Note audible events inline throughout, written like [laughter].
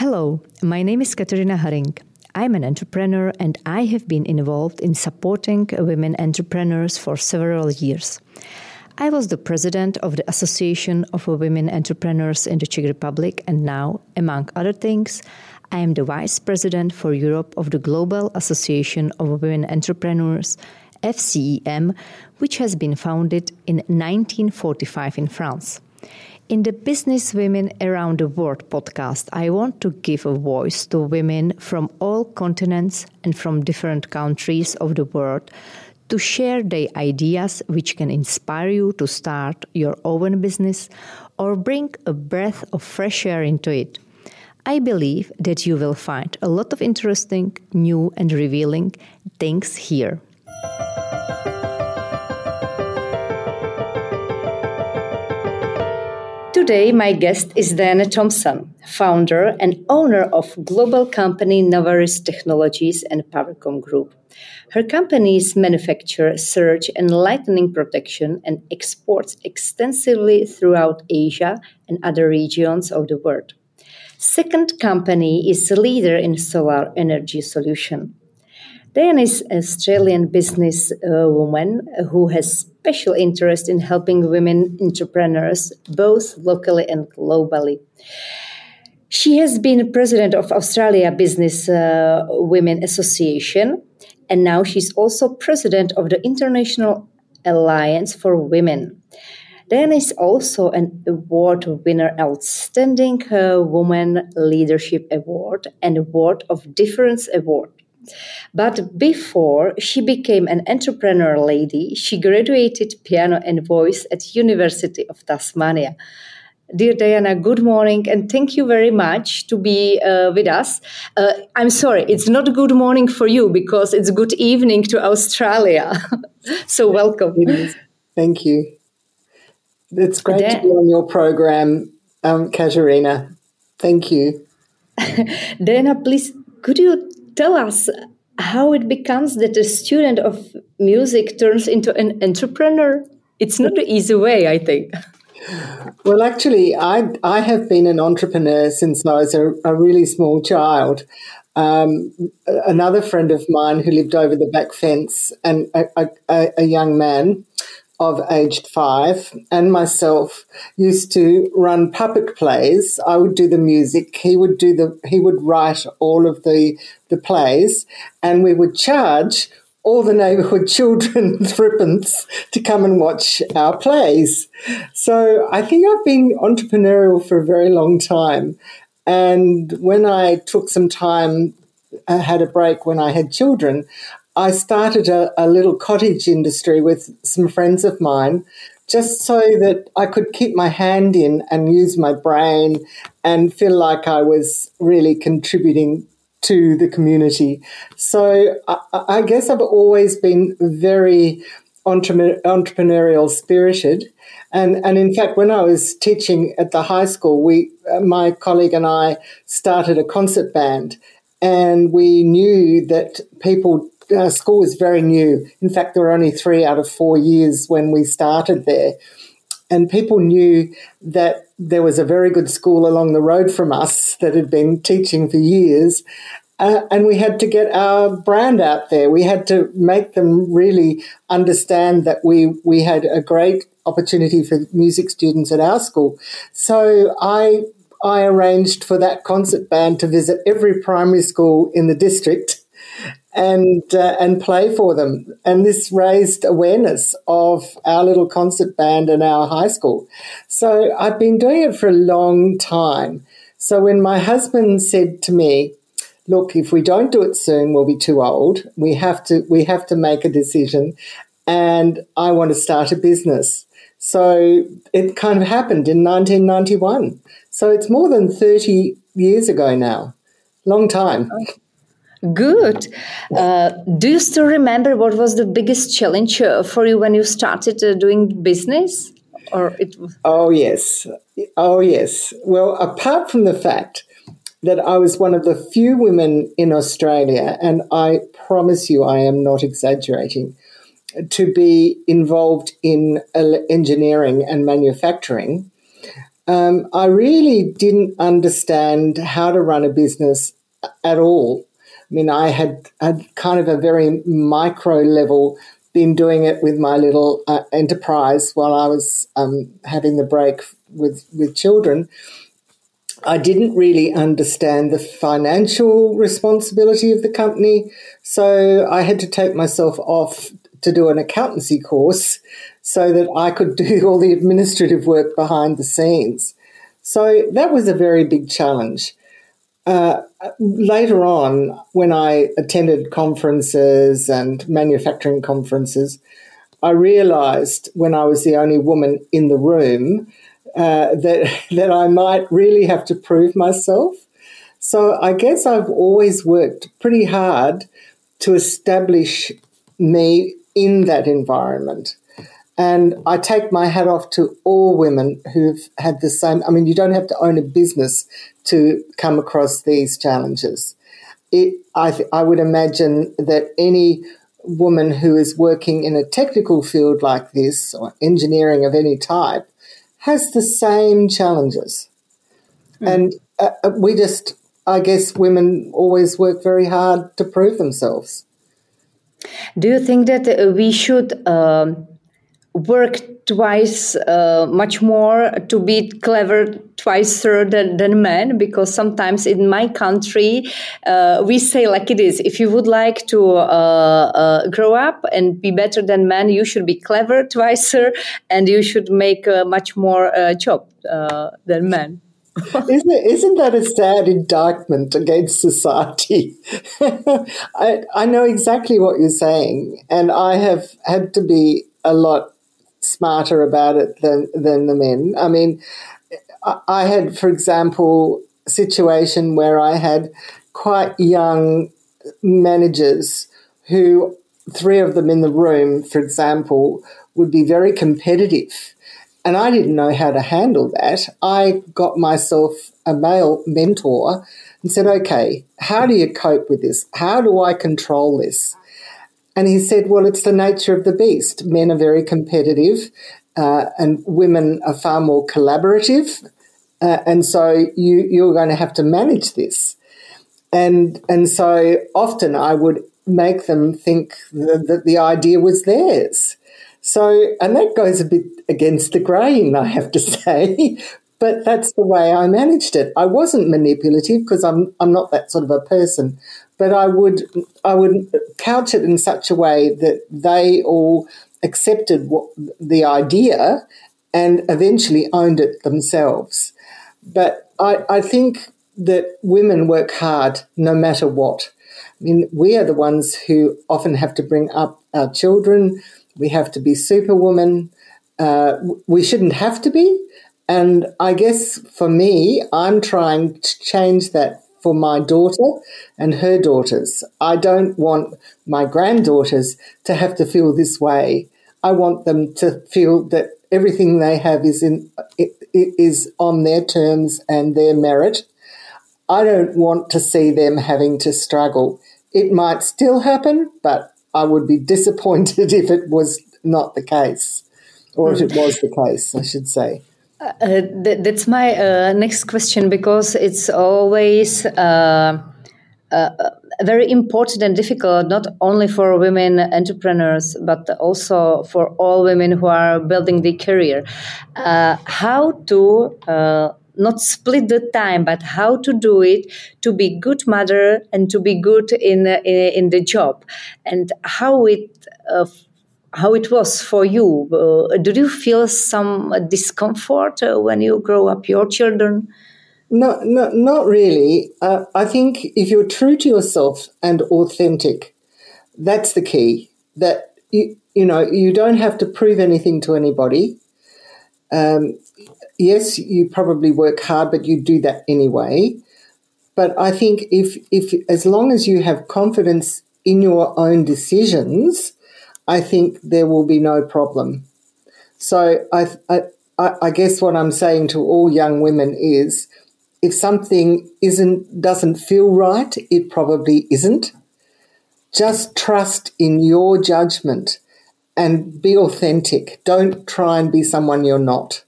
Hello, my name is Katarina Haring. I'm an entrepreneur and I have been involved in supporting women entrepreneurs for several years. I was the president of the Association of Women Entrepreneurs in the Czech Republic, and now, among other things, I am the vice president for Europe of the Global Association of Women Entrepreneurs, FCEM, which has been founded in 1945 in France. In the Business Women Around the World podcast, I want to give a voice to women from all continents and from different countries of the world to share their ideas which can inspire you to start your own business or bring a breath of fresh air into it. I believe that you will find a lot of interesting, new, and revealing things here. Today, my guest is Diana Tompson, founder and owner of global company Novaris Technologies and Powercom Group. Her companies manufacture surge and lightning protection and exports extensively throughout Asia and other regions of the world. Second company is a leader in solar energy solution. Diana is an Australian business uh, woman who has special interest in helping women entrepreneurs both locally and globally. She has been president of Australia Business uh, Women Association and now she's also president of the International Alliance for Women. Diana is also an award winner, Outstanding uh, Woman Leadership Award and Award of Difference Award. But before she became an entrepreneur lady, she graduated piano and voice at University of Tasmania. Dear Diana, good morning and thank you very much to be uh, with us. Uh, I'm sorry, it's not good morning for you because it's good evening to Australia. [laughs] so welcome. Thank you. It's great to be on your program, um, Katerina. Thank you. [laughs] Diana, please, could you tell us how it becomes that a student of music turns into an entrepreneur? It's not the easy way, I think. [laughs] Well, actually, I I have been an entrepreneur since I was a, a really small child. Um, another friend of mine who lived over the back fence, and a, a, a young man of aged five, and myself used to run puppet plays. I would do the music. He would do the. He would write all of the the plays, and we would charge all the neighbourhood [laughs] children threepence to come and watch our plays. So I think I've been entrepreneurial for a very long time. And when I took some time, I had a break when I had children, I started a, a little cottage industry with some friends of mine just so that I could keep my hand in and use my brain and feel like I was really contributing to the community. So I, I guess I've always been very entrepreneurial spirited. And, and in fact, when I was teaching at the high school, we, uh, my colleague and I started a concert band and we knew that people, uh, school was very new. In fact, there were only three out of four years when we started there. And people knew that there was a very good school along the road from us that had been teaching for years. Uh, and we had to get our brand out there. We had to make them really understand that we, we had a great opportunity for music students at our school. So I, I arranged for that concert band to visit every primary school in the district and uh, and play for them. And this raised awareness of our little concert band and our high school. So I've been doing it for a long time. So when my husband said to me, "Look, if we don't do it soon, we'll be too old. We have to we have to make a decision, and I want to start a business." So it kind of happened in 1991. So it's more than 30 years ago now. Long time. Good. Uh, do you still remember what was the biggest challenge uh, for you when you started uh, doing business? Or it? Oh yes, oh yes. Well, apart from the fact that I was one of the few women in Australia, and I promise you, I am not exaggerating, to be involved in engineering and manufacturing. um, I really didn't understand how to run a business at all. I mean, I had, had kind of a very micro level been doing it with my little uh, enterprise while I was um, having the break with with children. I didn't really understand the financial responsibility of the company, so I had to take myself off to do an accountancy course so that I could [laughs] do all the administrative work behind the scenes. So that was a very big challenge. Uh, later on, when I attended conferences and manufacturing conferences, I realized when I was the only woman in the room uh, that, [laughs] that I might really have to prove myself. So I guess I've always worked pretty hard to establish me in that environment. And I take my hat off to all women who've had the same. I mean, you don't have to own a business to come across these challenges. It, I, th- I would imagine that any woman who is working in a technical field like this or engineering of any type has the same challenges. Mm. And uh, uh, we just, I guess, women always work very hard to prove themselves. Do you think that we should um, work twice uh, much more to be clever twice than, than men because sometimes in my country uh, we say like it is if you would like to uh, uh grow up and be better than men you should be clever twice and you should make much more uh, job uh, than men [laughs] isn't, isn't that a sad indictment against society? [laughs] I, I know exactly what you're saying, and I have had to be a lot smarter about it than than the men. I mean, I had, for example, a situation where I had quite young managers who three of them in the room, for example, would be very competitive. And I didn't know how to handle that. I got myself a male mentor and said, okay, how do you cope with this? How do I control this? And he said, well, it's the nature of the beast. Men are very competitive, uh, and women are far more collaborative. Uh, and so you, you're going to have to manage this. And, and so often I would make them think that, that the idea was theirs. So, and that goes a bit against the grain, I have to [laughs] say, but that's the way I managed it. I wasn't manipulative because I'm I'm not that sort of a person, but I would I would couch it in such a way that they all accepted what, the idea and eventually owned it themselves. But I, I think that women work hard no matter what. I mean, we are the ones who often have to bring up our children. We have to be superwoman. Uh, we shouldn't have to be. And I guess for me, I'm trying to change that for my daughter and her daughters. I don't want my granddaughters to have to feel this way. I want them to feel that everything they have is in is on their terms and their merit. I don't want to see them having to struggle. It might still happen, but I would be [laughs] disappointed if it was not the case, or if it hmm. was the case, I should say. Uh, th- that's my uh, next question because it's always uh, uh, very important and difficult, not only for women entrepreneurs, but also for all women who are building their career. Uh, how to uh, not split the time, but how to do it to be good mother and to be good in in, in the job, and how it how it was for you. Uh, did you feel some discomfort uh, when you grow up your children? No, no not really. Uh, I think if you're true to yourself and authentic, that's the key. That you, you know, you don't have to prove anything to anybody. Um, yes, you probably work hard, but you do that anyway. But I think if if as long as you have confidence in your own decisions, I think there will be no problem. So I, I, I guess what I'm saying to all young women is, if something isn't doesn't feel right, it probably isn't. Just trust in your judgment and be authentic. Don't try and be someone you're not.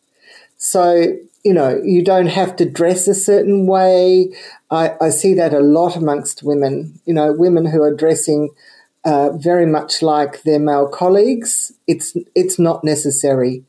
So you know, you don't have to dress a certain way. I, I see that a lot amongst women, you know, women who are dressing uh, very much like their male colleagues. It's, it's not necessary.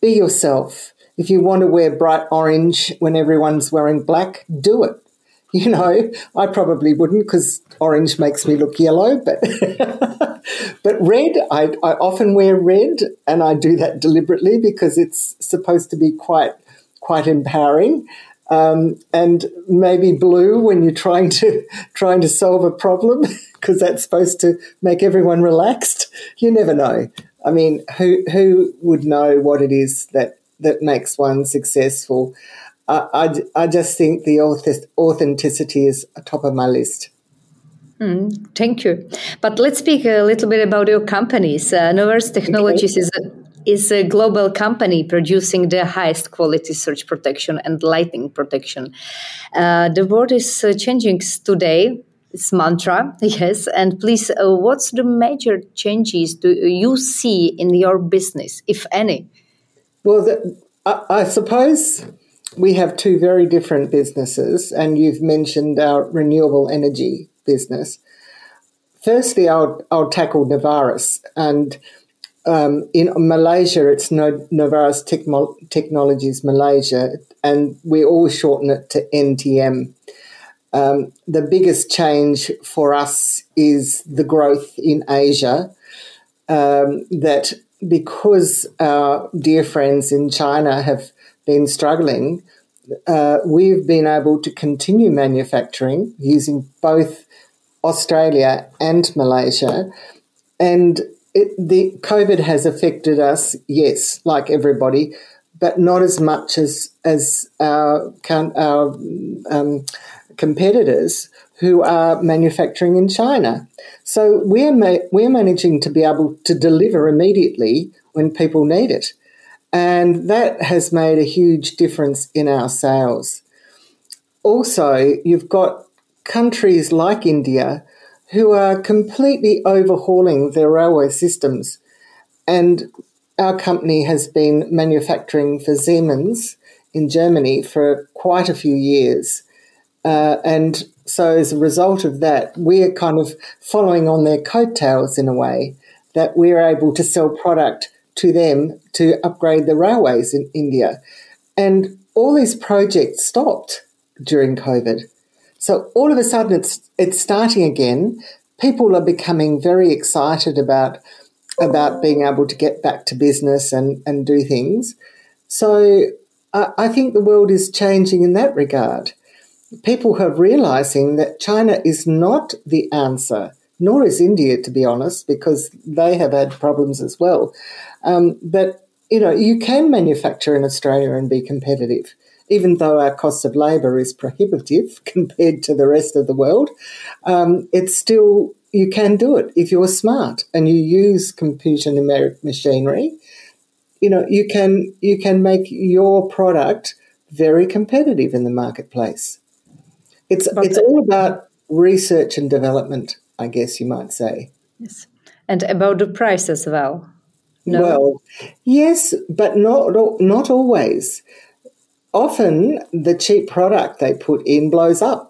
Be yourself. If you want to wear bright orange when everyone's wearing black, do it. [laughs] You know, I probably wouldn't because orange makes me look yellow, but [laughs] but red, I, I often wear red, and I do that deliberately because it's supposed to be quite quite empowering. Um, and maybe blue when you're trying to [laughs] trying to solve a problem because that's supposed to make everyone relaxed. You never know. I mean, who who would know what it is that that makes one successful? I, I, I just think the authenticity is top of my list. Mm, thank you. But let's speak a little bit about your companies. Uh, Novaris Technologies okay. is a is a global company producing the highest quality surge protection and lightning protection. Uh, the world is uh, changing today. It's mantra, [laughs] yes. And please, uh, what's the major changes do you see in your business, if any? Well, the, I, I suppose we have two very different businesses, and you've mentioned our renewable energy business. Firstly, I'll, I'll tackle Novaris. and um, in Malaysia, it's no, Techmo- Technologies Malaysia, and we always shorten it to NTM. Um, the biggest change for us is the growth in Asia. Um, that because our dear friends in China have been struggling, uh, we've been able to continue manufacturing using both Australia and Malaysia. And it, the COVID has affected us, yes, like everybody, but not as much as as our our um, competitors who are manufacturing in China. So we're ma- we're managing to be able to deliver immediately when people need it, and that has made a huge difference in our sales. Also, you've got countries like India who are completely overhauling their railway systems. And our company has been manufacturing for Siemens in Germany for quite a few years. Uh, and so, as a result of that, we're kind of following on their coattails in a way that we're able to sell product to them to upgrade the railways in India. And all these projects stopped during COVID. So all of a sudden it's it's starting again. People are becoming very excited about about being able to get back to business and, and do things. So I, I think the world is changing in that regard. People are realizing that China is not the answer, nor is India, to be honest, because they have had problems as well. Um, but you know, you can manufacture in Australia and be competitive even though our cost of labour is prohibitive [laughs] compared to the rest of the world, um, it's still, you can do it if you're smart and you use computer numeric machinery. You know, you can, you can make your product very competitive in the marketplace. It's, it's all about research and development, I guess you might say. Yes. And about the price as well. No. Well, yes, but not not always often the cheap product they put in blows up.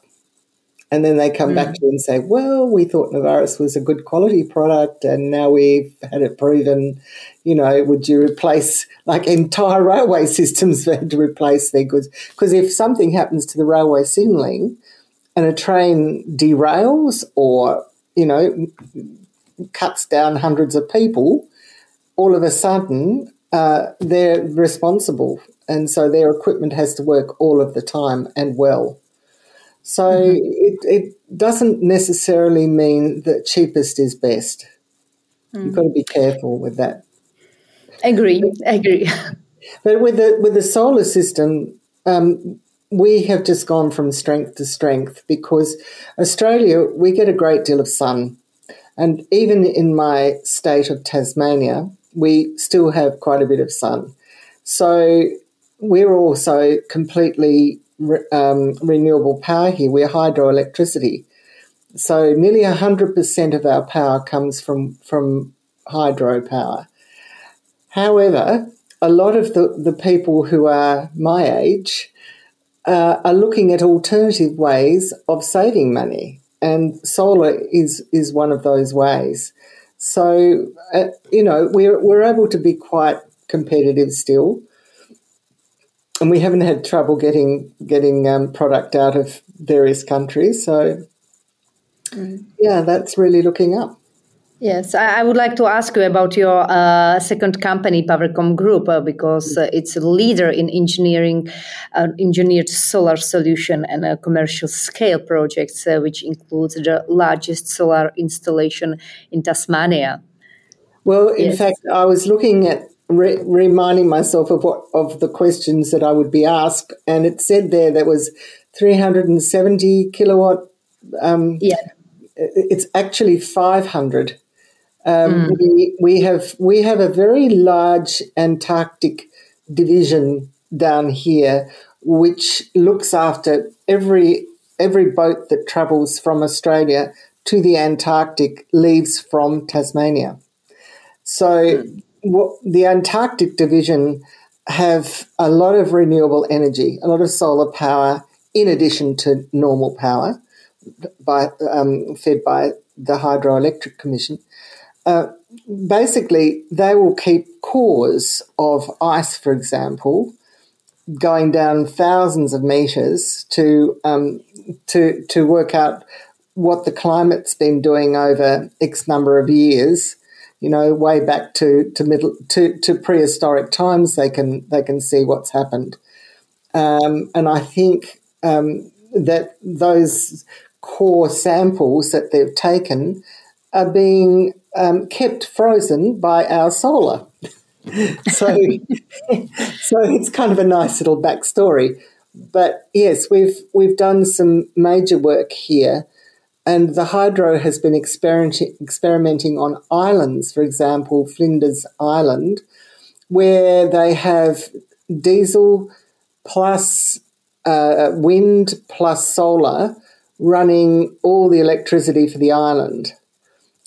And then they come mm. back to you and say, well, we thought Novaris was a good quality product and now we've had it proven, you know, would you replace like entire railway [laughs] systems to replace their goods? Because if something happens to the railway signalling and a train derails or, you know, cuts down hundreds of people, all of a sudden uh, they're responsible and so their equipment has to work all of the time and well. So mm-hmm. it, it doesn't necessarily mean that cheapest is best. Mm. You've got to be careful with that. Agree, agree. [laughs] But with the with the solar system, um, we have just gone from strength to strength because Australia we get a great deal of sun, and even in my state of Tasmania, we still have quite a bit of sun. So we're also completely um, renewable power here. We're hydroelectricity. So nearly 100% of our power comes from, from hydropower. However, a lot of the, the people who are my age uh, are looking at alternative ways of saving money, and solar is is one of those ways. So uh, you know we're we're able to be quite competitive still, and we haven't had trouble getting getting um, product out of various countries. So mm. yeah, that's really looking up. Yes, I would like to ask you about your uh, second company, Powercom Group, uh, because uh, it's a leader in engineering, uh, engineered solar solution and uh, commercial scale projects, uh, which includes the largest solar installation in Tasmania. Well, in yes. fact, I was looking at re- reminding myself of what of the questions that I would be asked, and it said there that was 370 kilowatt. Um, yeah, it's actually 500 um, mm. we, we have we have a very large Antarctic division down here, which looks after every every boat that travels from Australia to the Antarctic leaves from Tasmania. So mm. The Antarctic division have a lot of renewable energy, a lot of solar power, in addition to normal power, by um, fed by the Hydroelectric Commission. Uh, basically, they will keep cores of ice, for example, going down thousands of meters to um, to to work out what the climate's been doing over X number of years. You know, way back to to middle to, to prehistoric times, they can they can see what's happened, um, and I think um, that those core samples that they've taken are being um, kept frozen by our solar. [laughs] so, [laughs] so it's kind of a nice little backstory. But yes, we've we've done some major work here, and the hydro has been experimenting experimenting on islands. For example, Flinders Island, where they have diesel plus uh, wind plus solar running all the electricity for the island.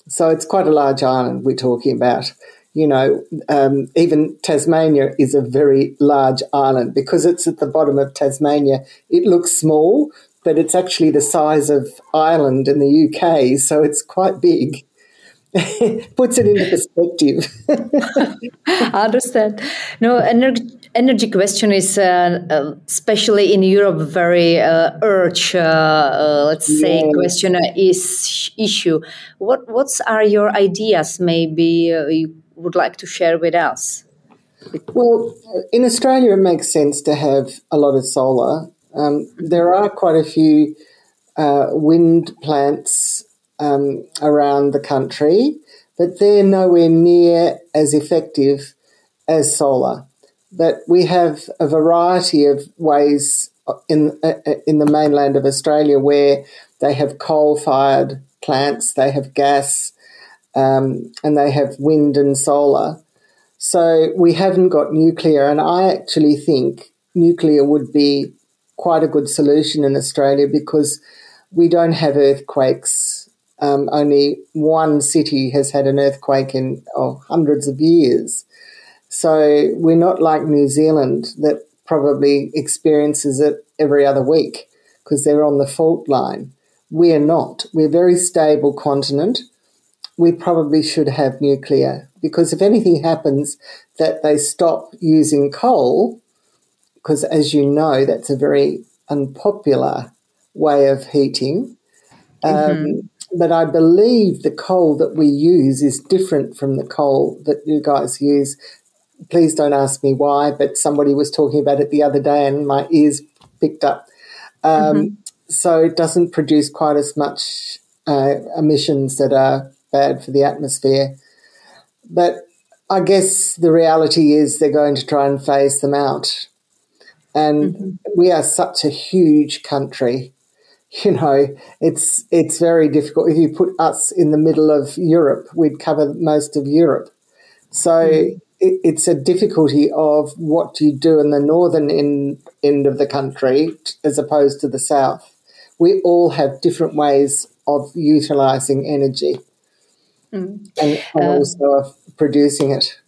So it's quite a large island we're talking about. You know, um, even Tasmania is a very large island because it's at the bottom of Tasmania. It looks small, but it's actually the size of Ireland in the UK, so it's quite big. [laughs] Puts it into perspective. [laughs] I understand. No, energy energy question is, uh, uh, especially in Europe, very uh, urge, uh, uh, let's say, yeah. question is issue. What what are your ideas? Maybe uh, you would like to share with us. Well, in Australia, it makes sense to have a lot of solar. Um, there are quite a few wind plants um, around the country, but they're nowhere near as effective as solar But we have a variety of ways in uh, in the mainland of Australia where they have coal fired plants, they have gas, um, and they have wind and solar. So we haven't got nuclear, and I actually think nuclear would be quite a good solution in Australia because we don't have earthquakes. Um, only one city has had an earthquake in oh, hundreds of years. So we're not like New Zealand that probably experiences it every other week because they're on the fault line. We're not. We're a very stable continent. We probably should have nuclear because if anything happens that they stop using coal, because as you know, that's a very unpopular way of heating. Um, mm-hmm. But I believe the coal that we use is different from the coal that you guys use please don't ask me why, but somebody was talking about it the other day and my ears picked up. Um, mm-hmm. So it doesn't produce quite as much uh, emissions that are bad for the atmosphere. But I guess the reality is they're going to try and phase them out. And mm-hmm. we are such a huge country. [laughs] You know, it's it's very difficult. If you put us in the middle of Europe, we'd cover most of Europe. So mm-hmm it, it's a difficulty of what do you do in the northern end, end of the country as opposed to the south. We all have different ways of utilizing energy mm. and, and uh, also of producing it.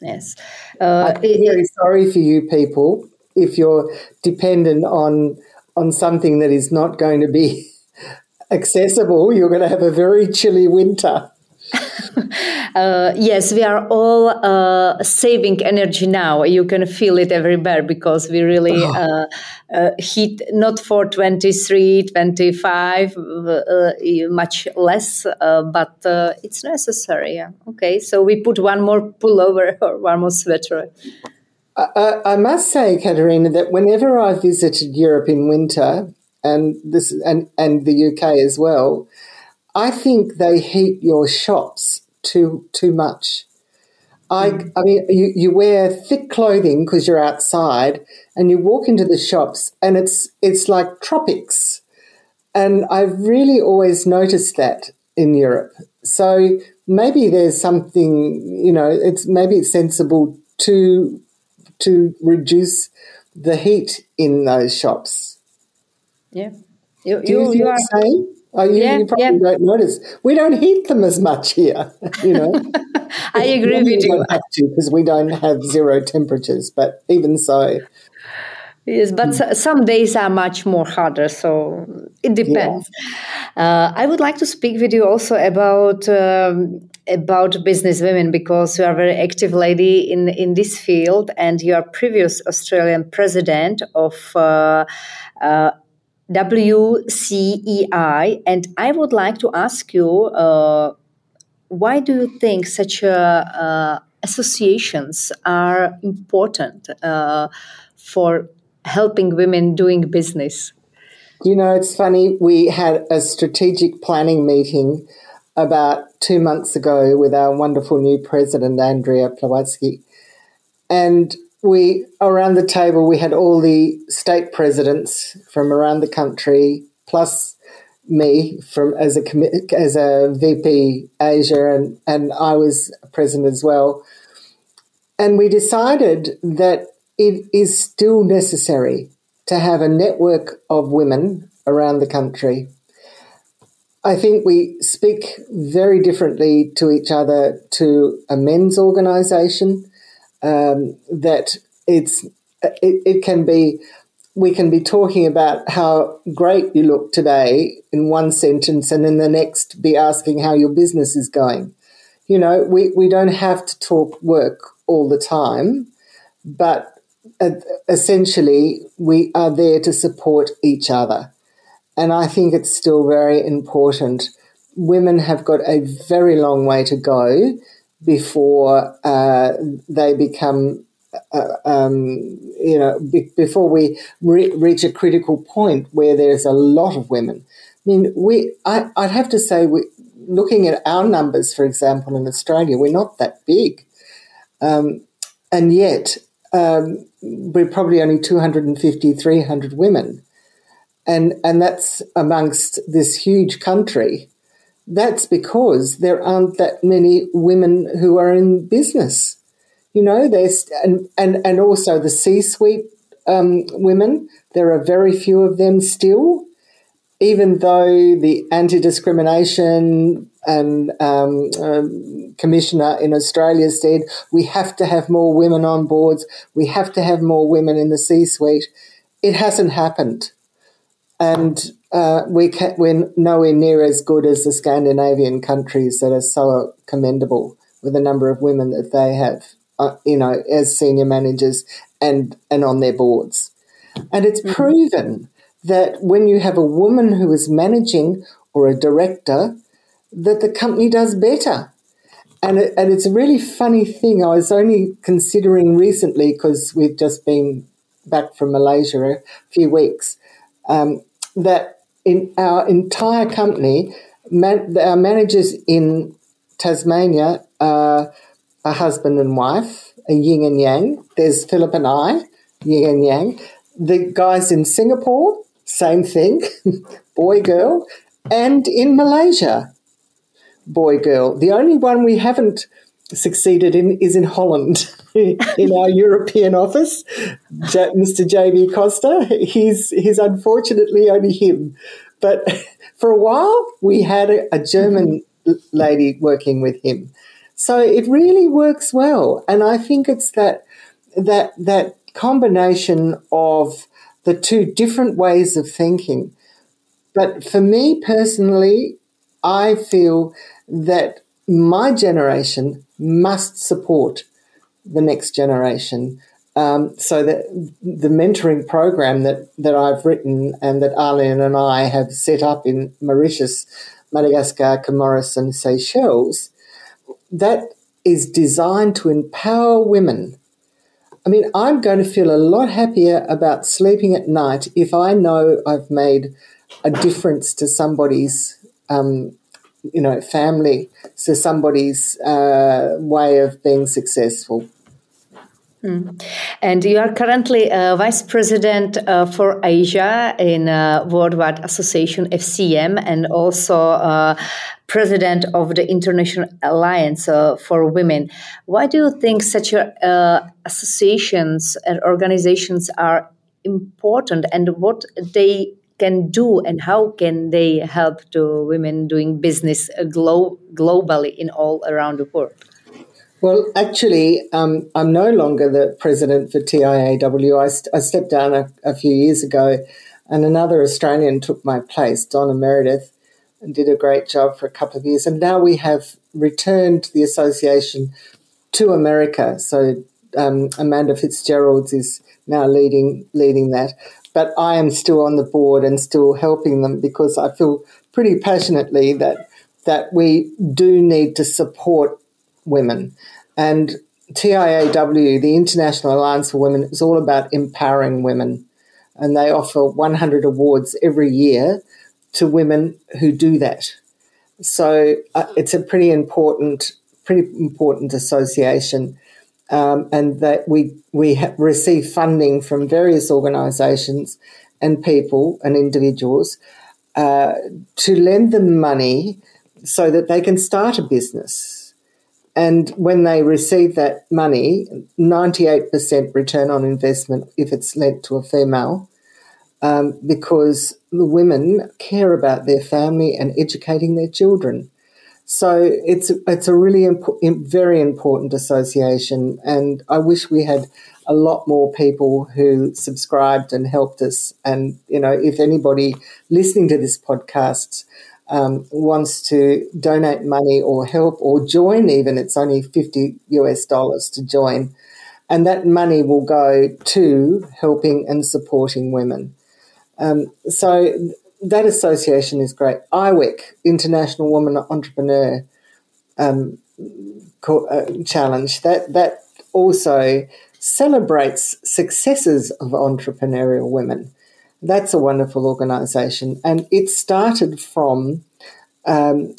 Yes. Uh, I'm very sorry for you people if you're dependent on on something that is not going to be [laughs] accessible. You're going to have a very chilly winter. [laughs] [laughs] uh, yes, we are all uh, saving energy now. You can feel it everywhere because we really oh. uh, uh heat not for 23, 25, uh, much less, uh, but it's necessary. Yeah. Okay, so we put one more pullover or one more sweater. I, I must say, Katerina, that whenever I visited Europe in winter, and this and, and the UK as well, I think they heat your shops too too much. I, mm. I mean, you, you wear thick clothing because you're outside, and you walk into the shops, and it's it's like tropics. And I've really always noticed that in Europe. So maybe there's something, you know, it's maybe it's sensible to to reduce the heat in those shops. Yeah, you, you, you, you are saying. Oh, you, yeah, you probably yeah. don't notice. We don't heat them as much here, [laughs] you know. [laughs] I agree with you. because we don't have zero temperatures, but even so. Yes, but mm. some days are much more harder, so it depends. Yeah. Uh, I would like to speak with you also about um, about business women because you are a very active lady in in this field, and you are previous Australian president of. Uh, uh, WCEI, and I would like to ask you uh, why do you think such uh, associations are important uh, for helping women doing business? You know, it's funny. We had a strategic planning meeting about two months ago with our wonderful new president, Andrea Blavatsky. And we around the table we had all the state presidents from around the country plus me from as a as a VP Asia and and I was present as well and we decided that it is still necessary to have a network of women around the country I think we speak very differently to each other to a men's organization um, that it's it, it can be we can be talking about how great you look today in one sentence and in the next be asking how your business is going. You know, we, we don't have to talk work all the time, but essentially we are there to support each other. And I think it's still very important. Women have got a very long way to go before uh, they become, uh, um, you know, be- before we re- reach a critical point where there's a lot of women. I mean, we, I, would have to say, we, looking at our numbers, for example, in Australia, we're not that big. Um, and yet, um, we're probably only 250, 300 women. And, and that's amongst this huge country that's because there aren't that many women who are in business. You know, there's and and, and also the C-suite um, women. There are very few of them still, even though the anti-discrimination and um, um, commissioner in Australia said we have to have more women on boards. We have to have more women in the C-suite. It hasn't happened, and uh, we can, we're nowhere near as good as the Scandinavian countries that are so commendable with the number of women that they have, uh, you know, as senior managers and, and on their boards. And it's mm-hmm. proven that when you have a woman who is managing or a director, that the company does better. And, it, and it's a really funny thing. I was only considering recently because we've just been back from Malaysia a few weeks um, that in our entire company, man, our managers in Tasmania are a husband and wife, a yin and yang. There's Philip and I, yin and yang. The guys in Singapore, same thing, [laughs] boy, girl. And in Malaysia, boy, girl. The only one we haven't succeeded in is in Holland, [laughs] in our European office. Mr. J.B. Costa, he's he's unfortunately only him, but [laughs] for a while we had a, a German lady working with him. So it really works well. And I think it's that, that, that combination of the two different ways of thinking. But for me personally, I feel that my generation must support the next generation. Um, so that the mentoring program that, that I've written and that Arlene and I have set up in Mauritius, Madagascar, Comoros, and Seychelles, that is designed to empower women. I mean, I'm going to feel a lot happier about sleeping at night if I know I've made a difference to somebody's um, you know, family So somebody's uh, way of being successful. Mm. And you are currently uh, vice president uh, for Asia in uh, Worldwide Association FCEM and also uh, president of the International Alliance uh, for Women. Why do you think such uh, associations and organizations are important and what they can do and how can they help to women doing business glo- globally in all around the world? Well, actually, um, I'm no longer the president for TIAW. I, st- I stepped down a, a, few years ago, and another Australian took my place, Donna Meredith, and did a great job for a couple of years. And now we have returned the association to America. So um, Amanda Fitzgerald is now leading leading that but I am still on the board and still helping them because I feel pretty passionately that that we do need to support women. And TIAW, the International Alliance for Women, is all about empowering women. And they offer 100 awards every year to women who do that. So uh, it's a pretty important, pretty important association um, and that we we receive funding from various organisations and people and individuals uh, to lend them money so that they can start a business. And when they receive that money, 98% return on investment if it's lent to a female, um, because the women care about their family and educating their children. So it's it's a really very important association, and I wish we had a lot more people who subscribed and helped us. And you know, if anybody listening to this podcast um, wants to donate money or help or join, even it's only fifty US dollars to join, and that money will go to helping and supporting women. Um, so that association is great. IWEC, International Woman Entrepreneur um, uh, Challenge, that that also celebrates successes of entrepreneurial women. That's a wonderful organisation, and it started from um,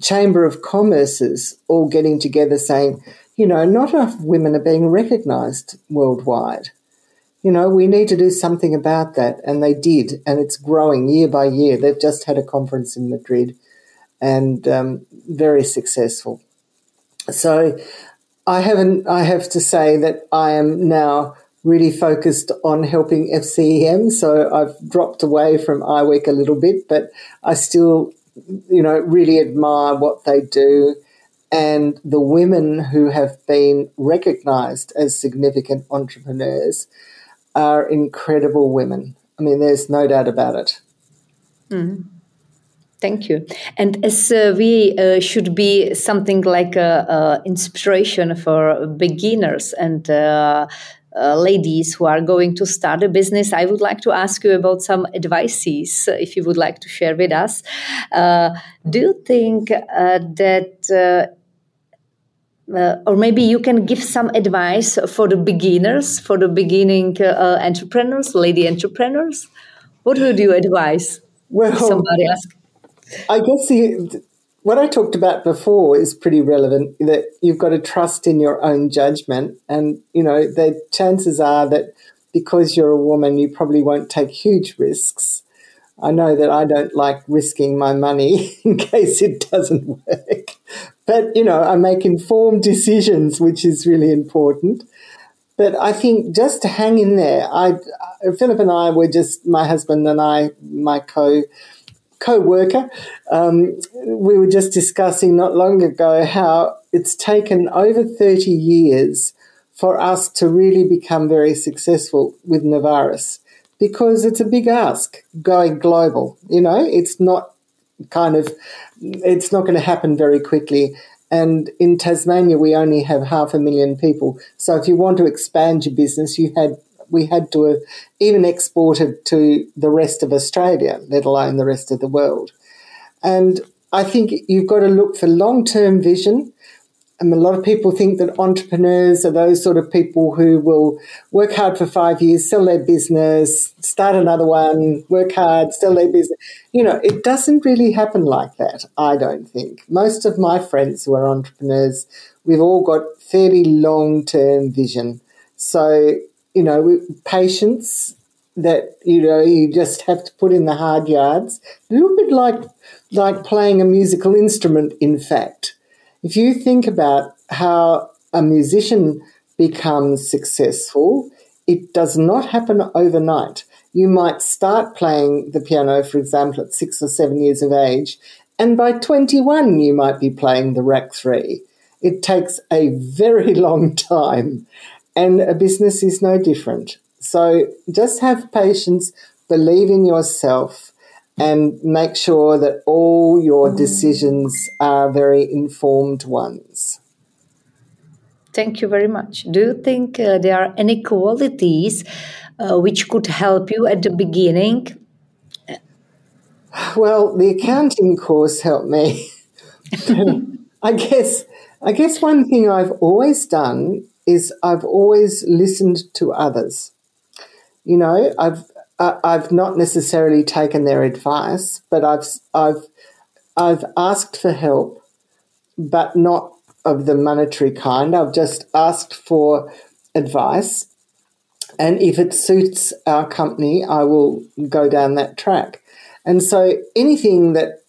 Chamber of Commerce's all getting together saying, you know, not enough women are being recognised worldwide you know, we need to do something about that. And they did. And it's growing year by year. They've just had a conference in Madrid and um, very successful. So I haven't, I have to say that I am now really focused on helping FCEM. So I've dropped away from IWEC a little bit, but I still, you know, really admire what they do and the women who have been recognized as significant entrepreneurs are incredible women. I mean, there's no doubt about it. Mm. Thank you. And as uh, we uh, should be something like a, inspiration for beginners and uh, uh, ladies who are going to start a business, I would like to ask you about some advices, if you would like to share with us. Uh, do you think uh, that uh, or maybe you can give some advice for the beginners, for the beginning uh, entrepreneurs, lady entrepreneurs. What would you advise? Well, somebody ask. I guess the, what I talked about before is pretty relevant. That you've got to trust in your own judgment, and you know the chances are that because you're a woman, you probably won't take huge risks. I know that I don't like risking my money [laughs] in case it doesn't work. But, you know, I make informed decisions, which is really important. But I think just to hang in there, I, Philip and I were just, my husband and I, my co co-worker, um, we were just discussing not long ago how it's taken over 30 years for us to really become very successful with Novaris because it's a big ask going global. You know, it's not kind of, it's not going to happen very quickly. And in Tasmania, we only have half a million people. So if you want to expand your business, you had we had to even exported to the rest of Australia, let alone the rest of the world. And I think you've got to look for long term vision and a lot of people think that entrepreneurs are those sort of people who will work hard for five years, sell their business, start another one, work hard, sell their business. You know, it doesn't really happen like that, I don't think. Most of my friends who are entrepreneurs, we've all got fairly long term vision. So, you know, patience that, you know, you just have to put in the hard yards. A little bit like like playing a musical instrument, in fact if you think about how a musician becomes successful, it does not happen overnight. You might start playing the piano, for example, at six or seven years of age, and by 21, you might be playing the Rach three. It takes a very [laughs] long time, and a business is no different. So just have patience, believe in yourself, and make sure that all your decisions are very informed ones. Thank you very much. Do you think uh, there are any qualities uh, which could help you at the beginning? [sighs] Well, the accounting course helped me. [laughs] I guess I guess one thing I've always done is I've always listened to others. You know, I've uh, I've not necessarily taken their advice, but I've I've I've asked for help, but not of the monetary kind. I've just asked for advice, and if it suits our company, I will go down that track. And so anything that,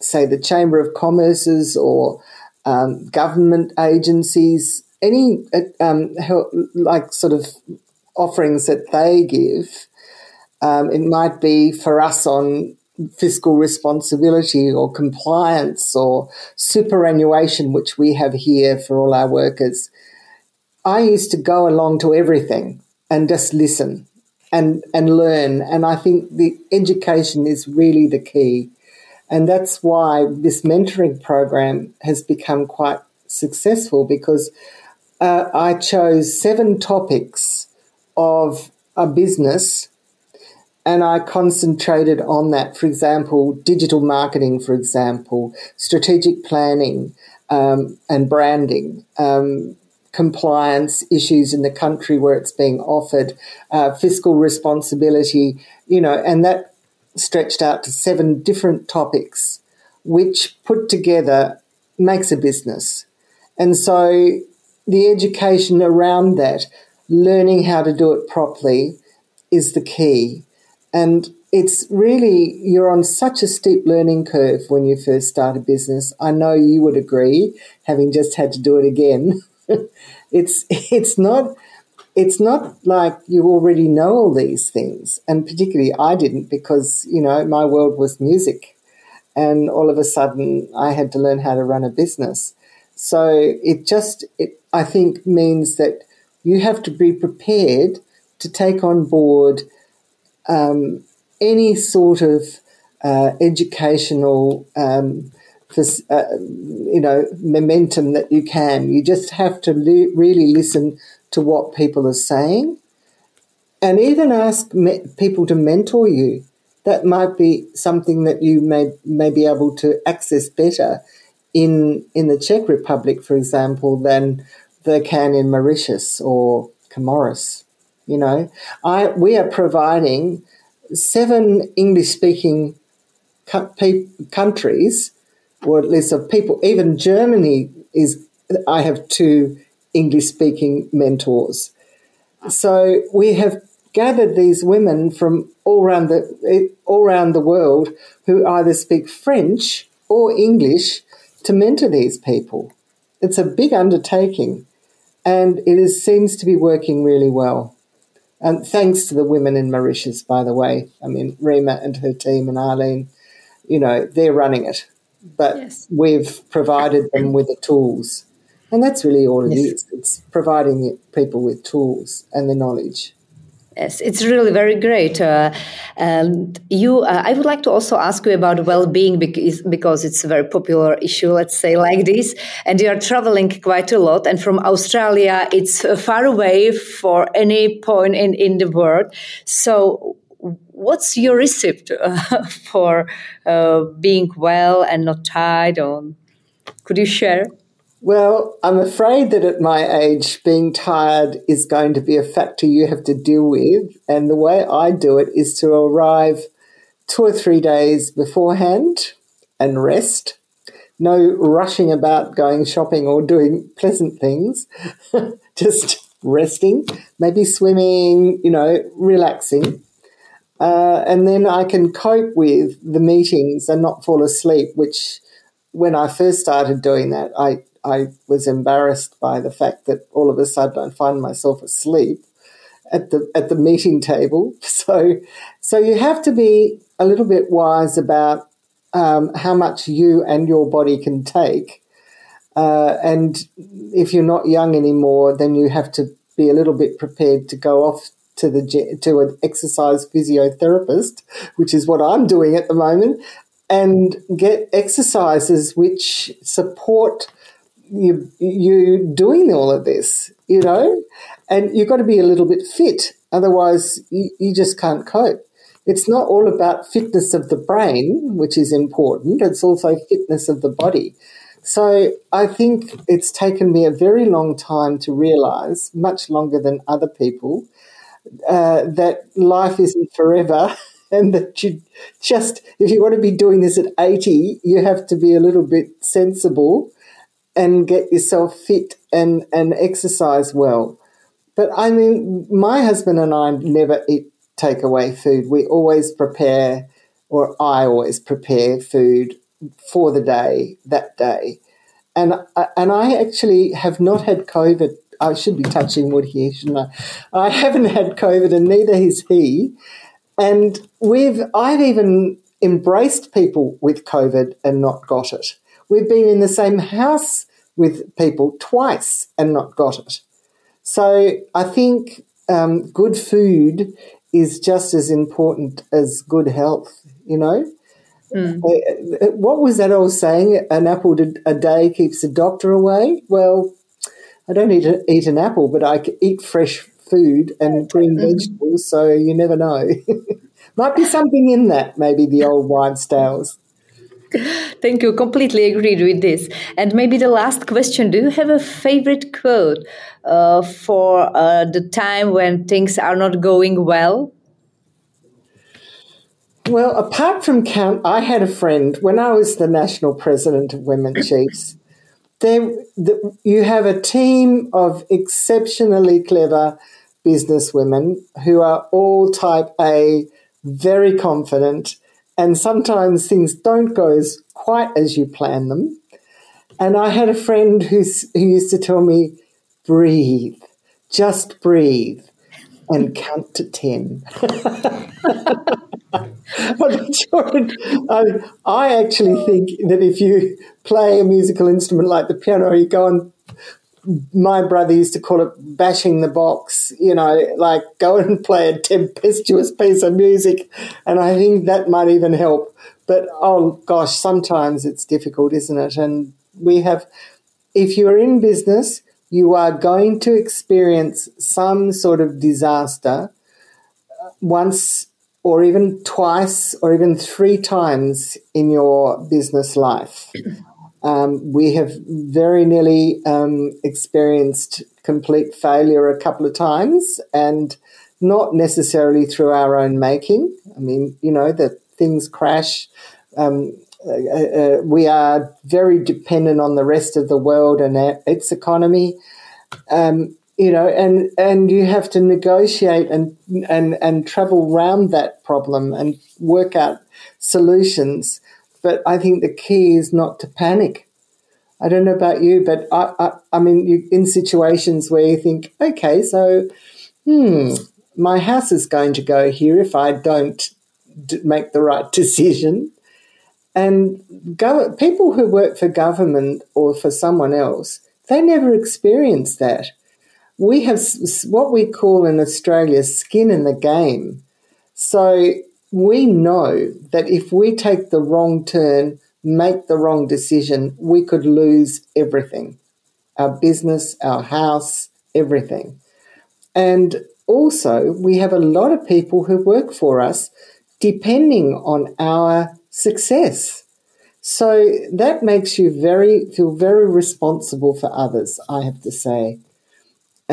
say, the Chamber of Commerce's or um, government agencies, any um, help, like sort of offerings that they give um, it might be for us on fiscal responsibility or compliance or superannuation, which we have here for all our workers. I used to go along to everything and just listen and, and learn. And I think the education is really the key. And that's why this mentoring program has become quite successful because uh, I chose seven topics of a business and I concentrated on that. For example, digital marketing, for example, strategic planning um, and branding, um, compliance issues in the country where it's being offered, uh, fiscal responsibility, you know, and that stretched out to seven different topics, which put together makes a business. And so the education around that, learning how to do it properly, is the key. And it's really, you're on such a steep learning curve when you first start a business. I know you would agree, having just had to do it again. [laughs] it's, it's not, it's not like you already know all these things. And particularly I didn't because, you know, my world was music. And all of a sudden I had to learn how to run a business. So it just, it, I think, means that you have to be prepared to take on board um, any sort of uh, educational, um, uh, you know, momentum that you can. You just have to li- really listen to what people are saying, and even ask me- people to mentor you. That might be something that you may may be able to access better in in the Czech Republic, for example, than they can in Mauritius or Comoros. You know, I we are providing seven English speaking countries, or at least of people. Even Germany is. I have two English speaking mentors. So we have gathered these women from all around the all around the world who either speak French or English to mentor these people. It's a big undertaking, and it is, seems to be working really well. And thanks to the women in Mauritius, by the way. I mean, Rima and her team and Arlene, you know, they're running it. But yes. we've provided them with the tools And that's really all it yes. is. It's providing people with tools and the knowledge. Yes, it's really very great. Uh, and you, uh, I would like to also ask you about well-being because, because it's a very popular issue, let's say like this. And you are traveling quite a lot. And from Australia, it's far away for any point in, in the world. So what's your recipe uh, [laughs] for uh, being well and not tired? Or could you share? Well, I'm afraid that at my age, being tired is going to be a factor you have to deal with. And the way I do it is to arrive two or three days beforehand and rest. No rushing about going shopping or doing [laughs] pleasant things, [laughs] just resting, maybe swimming, you know, relaxing. Uh, and then I can cope with the meetings and not fall asleep, which when I first started doing that, I I was embarrassed by the fact that all of a sudden I find myself asleep at the at the meeting table. [laughs] So so you have to be a little bit wise about um, how much you and your body can take. Uh, and if you're not young anymore, then you have to be a little bit prepared to go off to the to an exercise physiotherapist, which is what I'm doing at the moment, and get exercises which support you you doing all of this, you know, and you've got to be a little bit fit, otherwise you, you just can't cope. It's not all about fitness of the brain, which is important. It's also fitness of the body. So I think it's taken me a very long time to realize, much longer than other people, uh, that life isn't forever. [laughs] And that you just, if you want to be doing this at 80, you have to be a little bit sensible and get yourself fit and, and exercise well. But I mean, my husband and I never eat takeaway food. We always prepare, or I always prepare food for the day, that day. And, uh, and I actually have not had COVID. I should be touching wood here, shouldn't I? I haven't had COVID, and neither has he. And we've, I've even embraced people with COVID and not got it. We've been in the same house with people twice and not got it. So I think um, good food is just as important as good health, you know? Mm. What was that old saying? An apple a day keeps the doctor away? Well, I don't eat, a, eat an apple, but I eat fresh food and green mm. vegetables, so you never know. [laughs] Might be something in that, maybe the old wives' tales. Thank you. Completely agreed with this. And maybe the last question Do you have a favorite quote uh, for uh, the time when things are not going well? Well, apart from count, I had a friend when I was the national president of Women [coughs] Chiefs. There, the, you have a team of exceptionally clever businesswomen who are all type A, very confident, and sometimes things don't go as quite as you plan them. And I had a friend who's, who used to tell me, breathe, just breathe and count to 10. [laughs] I, I actually think that if you play a musical instrument like the piano, you go and my brother used to call it bashing the box, you know, like go and play a tempestuous piece of music. And I think that might even help. But oh gosh, sometimes it's difficult, isn't it? And we have, if you're in business, you are going to experience some sort of disaster uh, once or even twice or even three times in your business life. Um, we have very nearly um, experienced complete failure a couple of times and not necessarily through our own making. I mean, you know, that things crash. Um, uh, uh, we are very dependent on the rest of the world and its economy. Um, you know, and, and you have to negotiate and, and, and travel around that problem and work out solutions but I think the key is not to panic. I don't know about you, but I, I, I mean, you, in situations where you think, okay, so, hmm, my house is going to go here if I don't d- make the right [laughs] decision. And go, people who work for government or for someone else, They never experience that. We have what we call in Australia skin in the game. So we know that if we take the wrong turn, make the wrong decision, we could lose everything our business, our house, everything. And also, we have a lot of people who work for us depending on our success. So that makes you very feel very responsible for others, I have to say.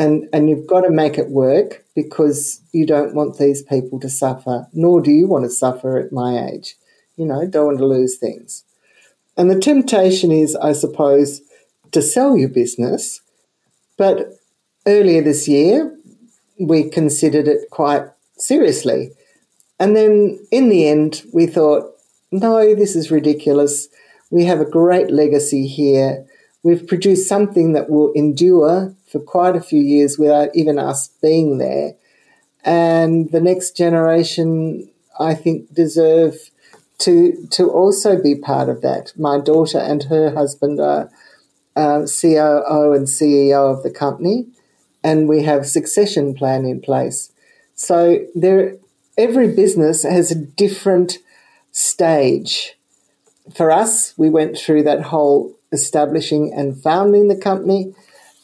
And and you've got to make it work because you don't want these people to suffer, nor do you want to suffer at my age. You know, don't want to lose things. And the temptation is, I suppose, to sell your business. But earlier this year, we considered it quite seriously. And then in the end, we thought, no, this is ridiculous. We have a great legacy here. We've produced something that will endure for quite a few years without even us being there. And the next generation, I think, deserve to to also be part of that. My daughter and her husband are uh, COO and CEO of the company, and we have succession plan in place. So there, every business has a different stage. For us, we went through that whole establishing and founding the company,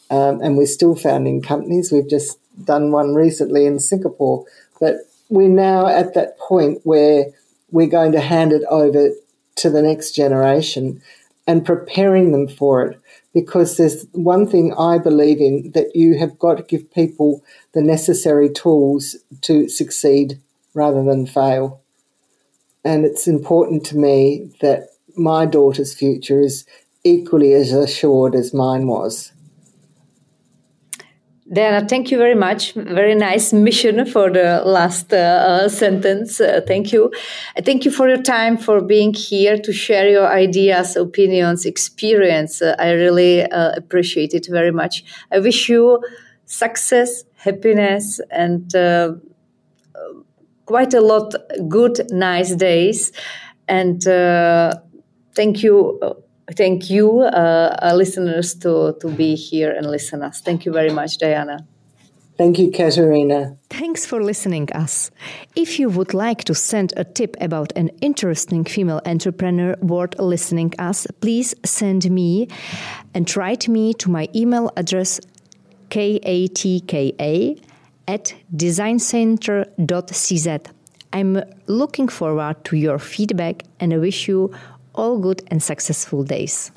um, and we're still founding companies. We've just done one recently in Singapore, but we're now at that point where we're going to hand it over to the next generation and preparing them for it because there's one thing I believe in that you have got to give people the necessary tools to succeed rather than fail. And it's important to me that my daughter's future is equally as assured as mine was. Diana, thank you very much. Very nice mission for the last uh, uh, sentence. Uh, thank you. Thank you for your time, for being here to share your ideas, opinions, experience. Uh, I really uh, appreciate it very much. I wish you success, happiness, and uh, quite a lot good, nice days. And thank you thank you, uh, uh, listeners, to, to be here and listen us. Thank you very much, Diana. Thank you, Katerina. Thanks for listening us. If you would like to send a tip about an interesting female entrepreneur worth listening us, please send me and write me to my email address katka at designcenter.cz. I'm looking forward to your feedback and I wish you all good and successful days.